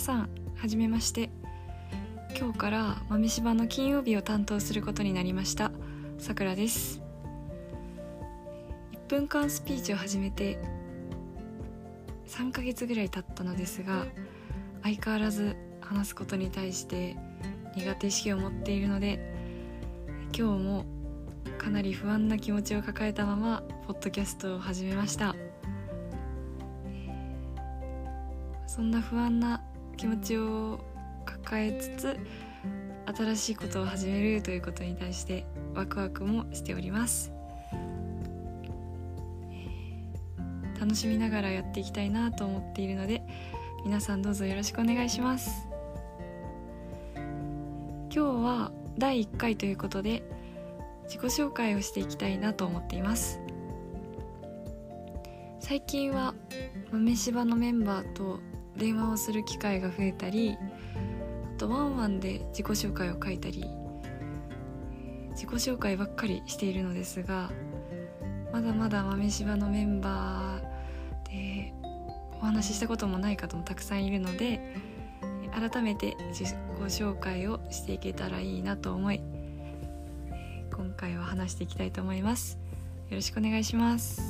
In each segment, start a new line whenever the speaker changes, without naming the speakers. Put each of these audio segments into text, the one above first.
さんはじめまして。今日から豆柴の金曜日を担当することになりました。さくらです。1分間スピーチを始めて3ヶ月ぐらい経ったのですが相変わらず話すことに対して苦手意識を持っているので今日もかなり不安な気持ちを抱えたままポッドキャストを始めました。そんな不安な気持ちを抱えつつ新しいことを始めるということに対してワクワクもしております。楽しみながらやっていきたいなと思っているので皆さんどうぞよろしくお願いします。今日は第1回ということで自己紹介をしていきたいなと思っています。最近は豆柴のメンバーと電話をする機会が増えたりあとワンワンで自己紹介を書いたり自己紹介ばっかりしているのですがまだまだ豆柴のメンバーでお話ししたこともない方もたくさんいるので改めて自己紹介をしていけたらいいなと思い今回は話していきたいと思います。よろしくお願いします。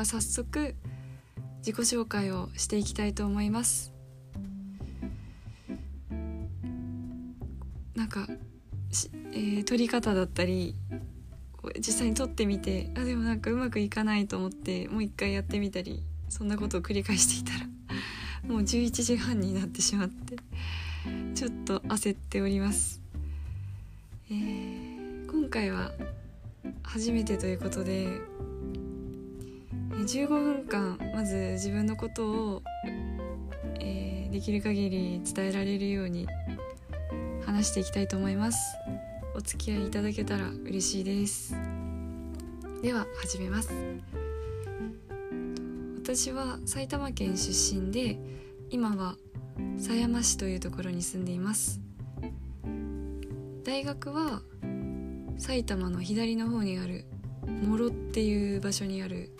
は早速自己紹介をしていきたいと思います。なんか、えー、撮り方だったり実際に撮ってみてあでもなんかうまくいかないと思ってもう一回やってみたりそんなことを繰り返していたら もう11時半になってしまってちょっと焦っております、えー、今回は初めてということで15分間まず自分のことを、えー、できる限り伝えられるように話していきたいと思います。お付き合いいただけたら嬉しいです。では始めます。私は埼玉県出身で今は狭山市というところに住んでいます。大学は埼玉の左の方にある諸っていう場所にある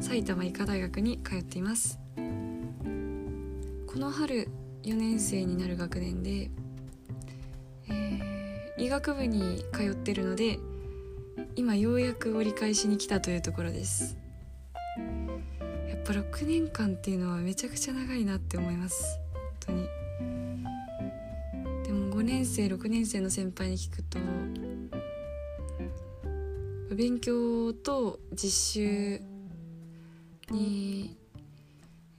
埼玉医科大学に通っています。この春4年生になる学年で医学部に通ってるので今ようやく折り返しに来たというところです。やっぱ6年間っていうのはめちゃくちゃ長いなって思います。本当に。でも5年生6年生の先輩に聞くと勉強と実習に、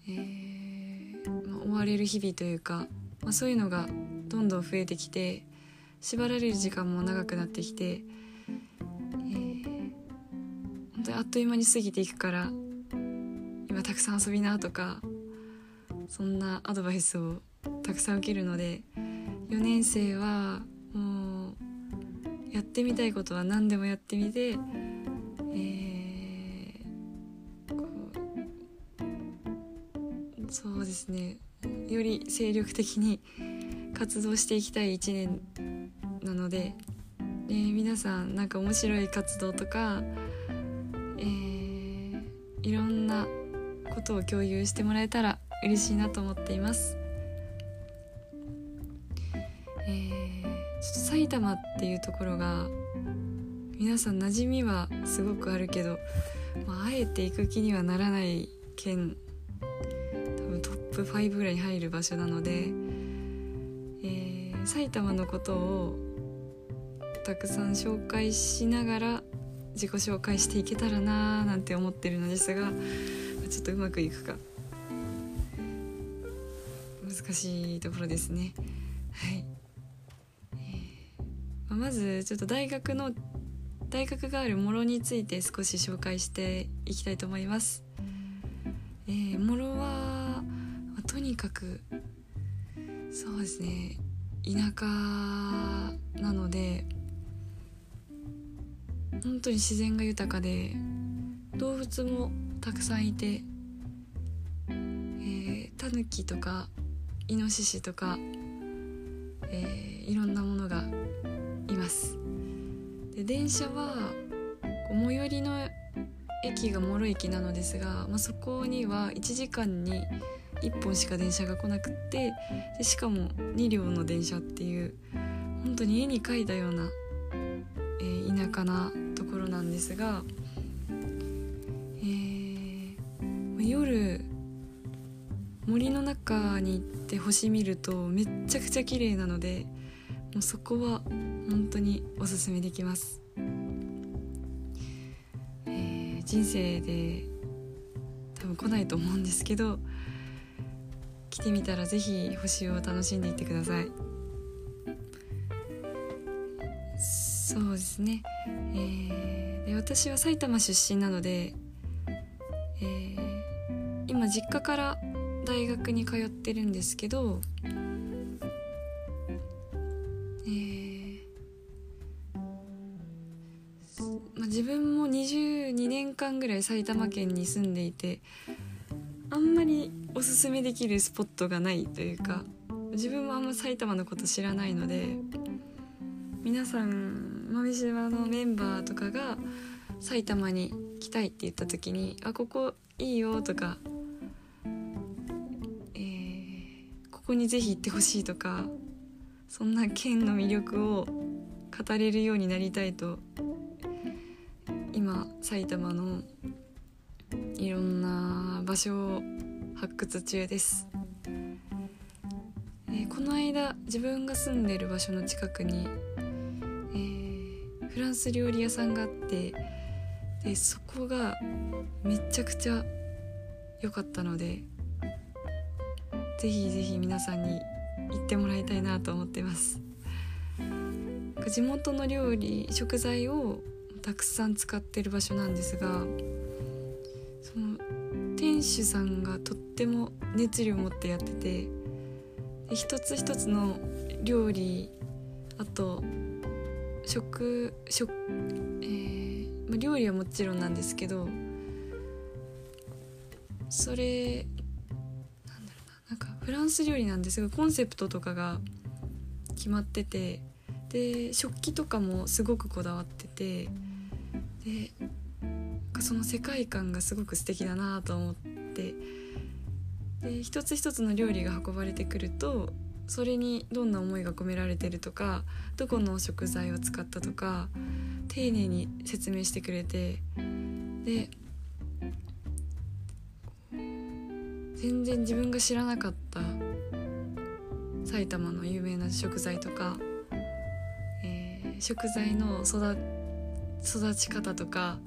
えーまあ、追われる日々というか、まあ、そういうのがどんどん増えてきて縛られる時間も長くなってきて、えー、本当にあっという間に過ぎていくから今たくさん遊びなとかそんなアドバイスをたくさん受けるので4年生はもうやってみたいことは何でもやってみて、そうですねより精力的に活動していきたい1年なので、えー、皆さんなんか面白い活動とか、えー、いろんなことを共有してもらえたら嬉しいなと思っています。え、ちょっと埼玉っていうところが皆さん馴染みはすごくあるけど、まあ、あえて行く気にはならない県プ5ぐらいに入る場所なので、えー、埼玉のことをたくさん紹介しながら自己紹介していけたらなーなんて思ってるのですがちょっとうまくいくか難しいところですね。はい、えー、まずちょっと大学の大学がある諸について少し紹介していきたいと思います、えー、諸は、にかくそうですね田舎なので本当に自然が豊かで動物もたくさんいて、えー、タヌキとかイノシシとか、えー、いろんなものがいます。で電車は最寄りの駅が諸駅なのですが、まあ、そこには1時間に1本しか電車が来なくってでしかも2両の電車っていう本当に絵に描いたような、えー、田舎なところなんですが、えー、夜森の中に行って星見るとめっちゃくちゃ綺麗なのでもうそこは本当におすすめできます、えー、人生で多分来ないと思うんですけど来てみたら是非星を楽しんでいってください。そうですね、えー、で私は埼玉出身なので、えー、今実家から大学に通ってるんですけど、えーまあ、自分も22年間ぐらい埼玉県に住んでいてあんまりおすすめできるスポットがないというか自分もあんま埼玉のこと知らないので皆さん豆島のメンバーとかが埼玉に来たいって言った時に「あここいいよ」とかえこにぜひ行ってほしいとかそんな県の魅力を語れるようになりたいと今埼玉のいろんな場所を発掘中です、えー、この間自分が住んでる場所の近くに、えー、フランス料理屋さんがあってでそこがめちゃくちゃ良かったのでぜひぜひ皆さんに行ってもらいたいなと思ってます。地元の料理食材をたくさん使ってる場所なんですが店主さんがとっても熱量を持ってやってて一つ一つの料理あと食食、えーま、料理はもちろんなんですけどそれなんだろうななんかフランス料理なんですがコンセプトとかが決まっててで食器とかもすごくこだわっててでその世界観がすごく素敵だなと思ってで一つ一つの料理が運ばれてくるとそれにどんな思いが込められてるとかどこの食材を使ったとか丁寧に説明してくれてで全然自分が知らなかった埼玉の有名な食材とか、えー、食材の育ち方とか、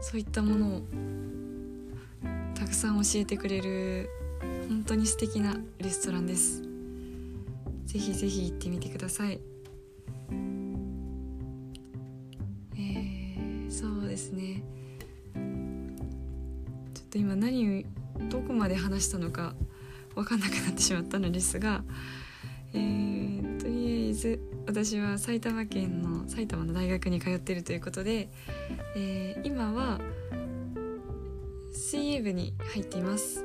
そういったものをたくさん教えてくれる本当に素敵なレストランです。ぜひぜひ行ってみてください。えー、そうですね。ちょっと今何どこまで話したのか分かんなくなってしまったのですが、えー、とりあえず私は埼玉県の埼玉の大学に通っているということで、えー、今は水泳部に入っています。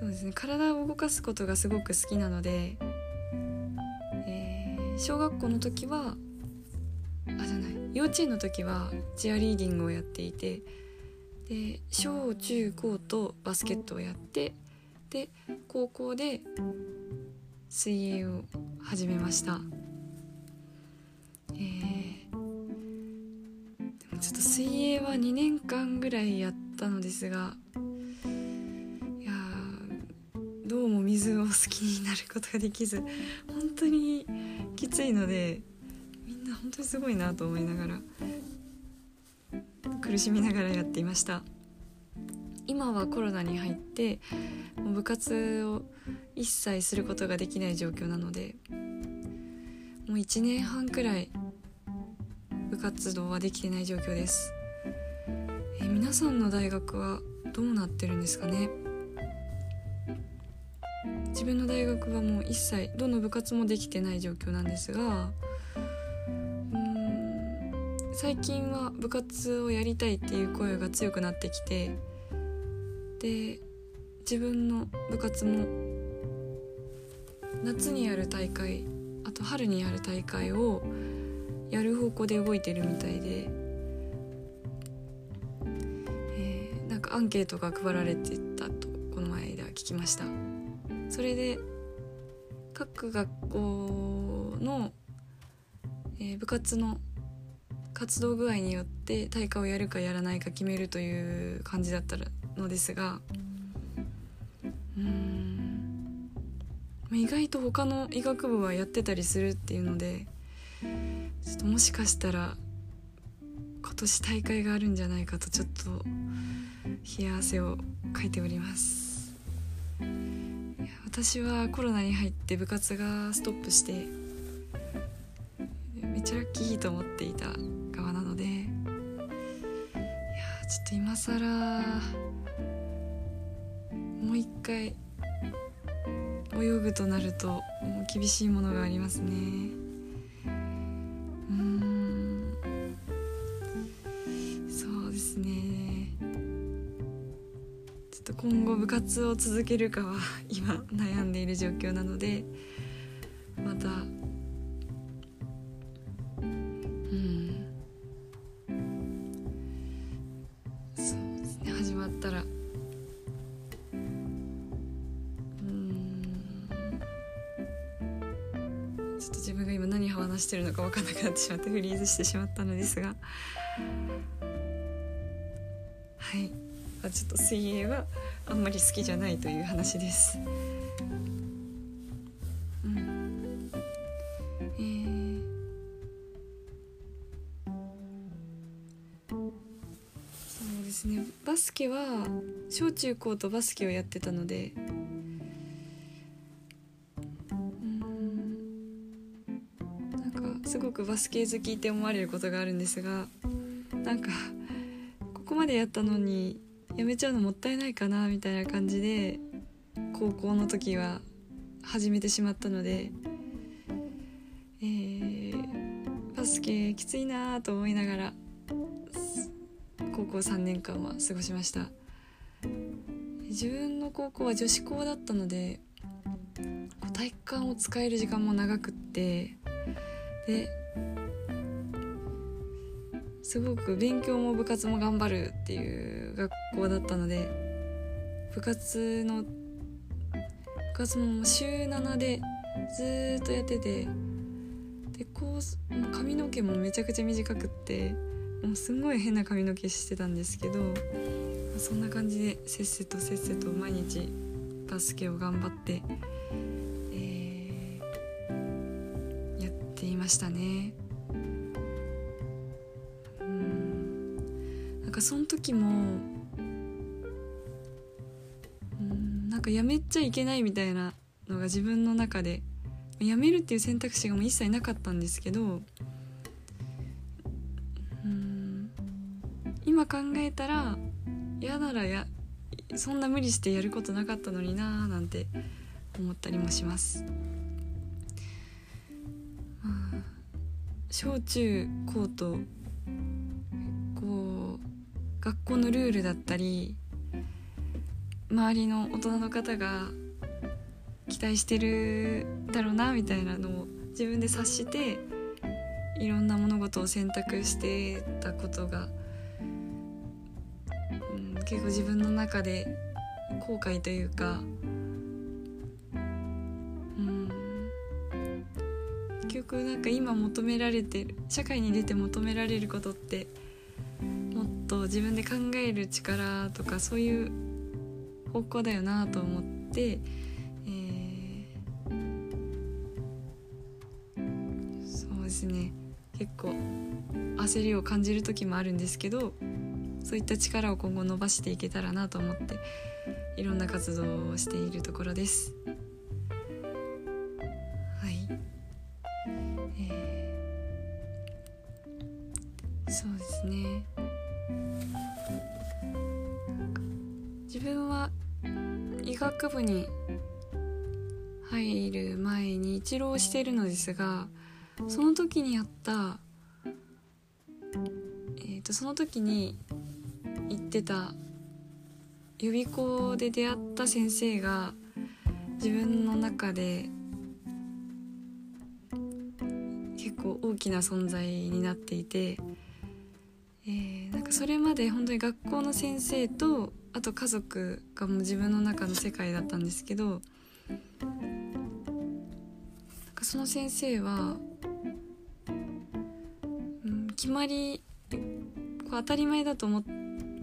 そうですね。体を動かすことがすごく好きなので、えー、小学校の時はあじゃない。幼稚園の時はチアリーディングをやっていてで小中高とバスケットをやってで高校で水泳を始めました、えー、でもちょっと水泳は2年間ぐらいやったのですがいやどうも水を好きになることができず本当にきついのでみんな本当にすごいなと思いながら苦しみながらやっていました。今はコロナに入ってもう部活を一切することができない状況なのでもう1年半くらい部活動はできてない状況です。え皆さんの大学はどうなってるんですかね？自分の大学はもう一切どの部活もできてない状況なんですがうん最近は部活をやりたいっていう声が強くなってきてで自分の部活も夏にやる大会あと春にやる大会をやる方向で動いてるみたいで、えー、なんかアンケートが配られてたとこの前では聞きました。それで各学校の、えー、部活の活動具合によって大会をやるかやらないか決めるという感じだったらのですがうん意外と他の医学部はやってたりするっていうのでちょっともしかしたら今年大会があるんじゃないかとちょっと冷や汗をかいております。私はコロナに入って部活がストップしてめっちゃラッキーと思っていた側なのでいやちょっと今更もう一回泳ぐとなるともう厳しいものがありますね。うん。そうですね。ちょっと今後部活を続けるかは 今悩んでいる状況なのでまたうん。話してるのか分かんなくなってしまってフリーズしてしまったのですが。はい。あちょっと水泳はあんまり好きじゃないという話です。うん。えー、そうですね。バスケは小中高とバスケをやってたのですごくバスケ好きって思われることがあるんですがなんかここまでやったのにやめちゃうのもったいないかなみたいな感じで高校の時は始めてしまったので、えー、バスケきついなと思いながら高校3年間は過ごしました。自分の高校は女子校だったので体育館を使える時間も長くってですごく勉強も部活も頑張るっていう学校だったので部活の部活も週7でずっとやっててでこう髪の毛もめちゃくちゃ短くってもうすんごい変な髪の毛してたんですけどそんな感じでせっせとせっせと毎日バスケを頑張ってしたねうんなんかその時もうんなんかやめちゃいけないみたいなのが自分の中でやめるっていう選択肢がもう一切なかったんですけどうん今考えたら嫌ならやそんな無理してやることなかったのになーなんて思ったりもします。小中高とこう学校のルールだったり周りの大人の方が期待してるだろうなみたいなのを自分で察していろんな物事を選択してたことが、うん、結構自分の中で後悔というか局なんか今求められてる社会に出て求められることってもっと自分で考える力とかそういう方向だよなと思って、えー、そうですね結構焦りを感じる時もあるんですけどそういった力を今後伸ばしていけたらなと思っていろんな活動をしているところです。自分は医学部に入る前に一浪してるのですがその時にやったえーと、その時に行ってた予備校で出会った先生が自分の中で結構大きな存在になっていて、えー、なんかそれまで本当に学校の先生とあと家族がもう自分の中の世界だったんですけどなんかその先生は、うん、決まりこう当たり前だと思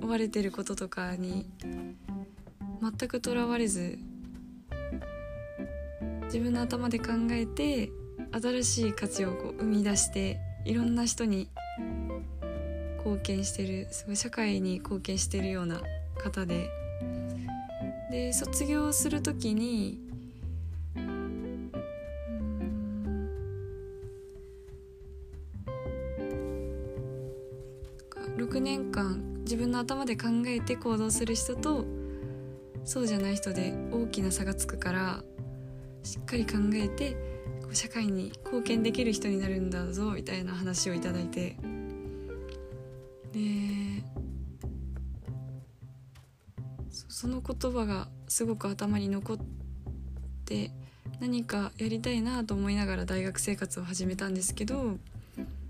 われてることとかに全くとらわれず自分の頭で考えて新しい価値をこう生み出していろんな人に貢献してるすごい社会に貢献してるような方で。で卒業する時に6年間自分の頭で考えて行動する人とそうじゃない人で大きな差がつくからしっかり考えて社会に貢献できる人になるんだぞみたいな話をいただいて。その言葉がすごく頭に残って何かやりたいなと思いながら大学生活を始めたんですけど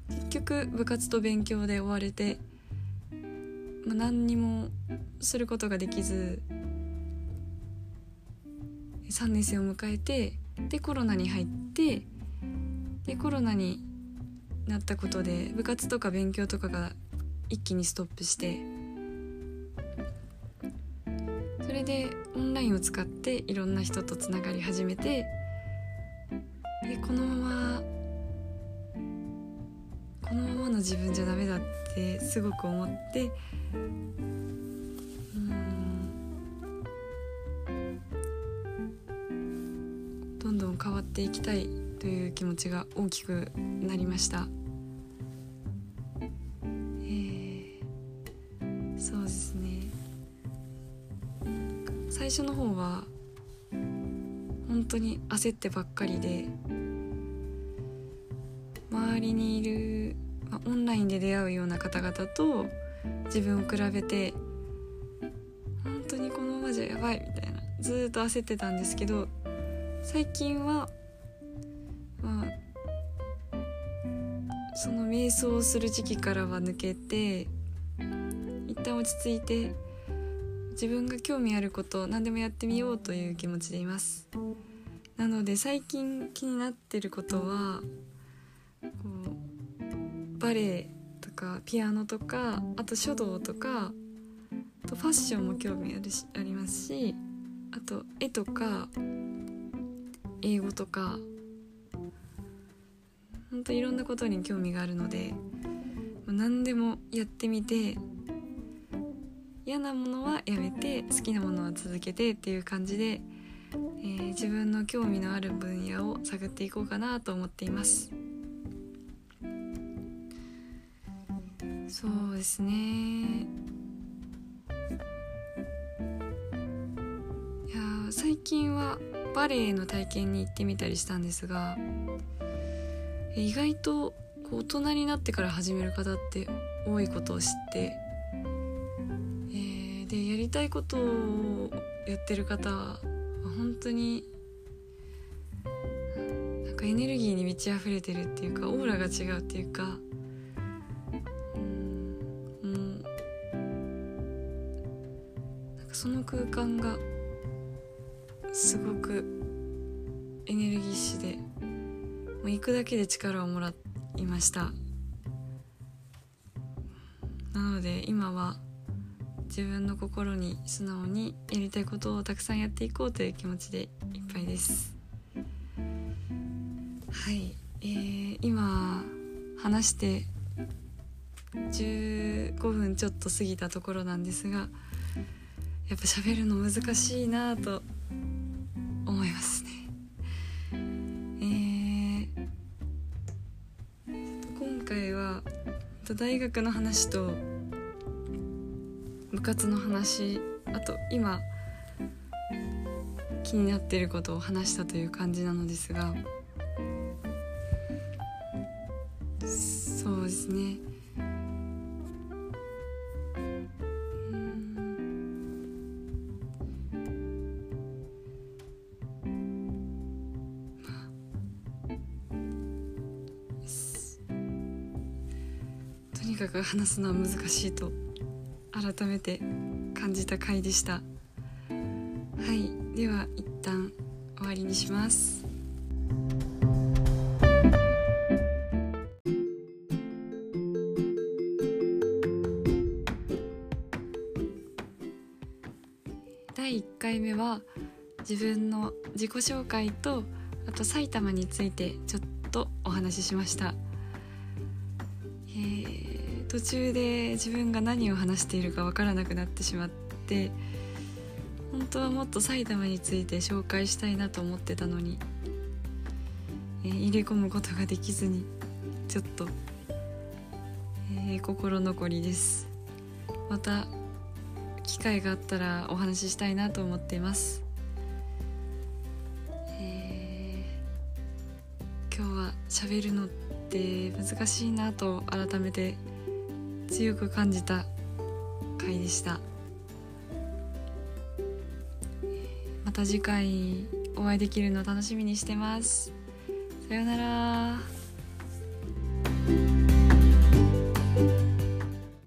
結局部活と勉強で追われて、まあ、何にもすることができず3年生を迎えてでコロナに入ってでコロナになったことで部活とか勉強とかが一気にストップしてれでオンラインを使っていろんな人とつながり始めてでこのままこのままの自分じゃダメだってすごく思ってうんどんどん変わっていきたいという気持ちが大きくなりました、初の方は本当に焦ってばっかりで周りにいる、まオンラインで出会うような方々と自分を比べて本当にこのままじゃやばいみたいなずっと焦ってたんですけど最近はまあその瞑想をする時期からは抜けて一旦落ち着いて自分が興味あること何でもやってみようという気持ちでいます。なので最近気になってることはこうバレエとかピアノとかあと書道とかあとファッションも興味あるしありますしあと絵とか英語とかほんといろんなことに興味があるので何でもやってみて嫌なものはやめて好きなものは続けてっていう感じで、えー、自分の興味のある分野を探っていこうかなと思っています。そうですね。いや最近はバレエの体験に行ってみたりしたんですが意外とこう大人になってから始める方って多いことを知って、りたいことをやってる方は本当になんかエネルギーに満ち溢れてるっていうかオーラが違うっていうかうんもうなんかその空間がすごくエネルギッシュでもう行くだけで力をもらいました。なので今は自分の心に素直にやりたいことをたくさんやっていこうという気持ちでいっぱいですはい、えー、今話して15分ちょっと過ぎたところなんですがやっぱ喋るの難しいなと思いますね。えー、今回は大学の話と活の話あと今気になっていることを話したという感じなのですがそうですね。とにかく話すのは難しいと改めて感じた回でした。はい。では一旦終わりにします。第1回目は自分の自己紹介とあと埼玉についてちょっとお話ししました、途中で自分が何を話しているかわからなくなってしまって本当はもっと埼玉について紹介したいなと思ってたのに、えー、入れ込むことができずにちょっと、えー、心残りです。また機会があったらお話ししたいなと思っています。今日は喋るのって難しいなと改めて強く感じた回でした。また次回お会いできるの楽しみにしてます。さようなら。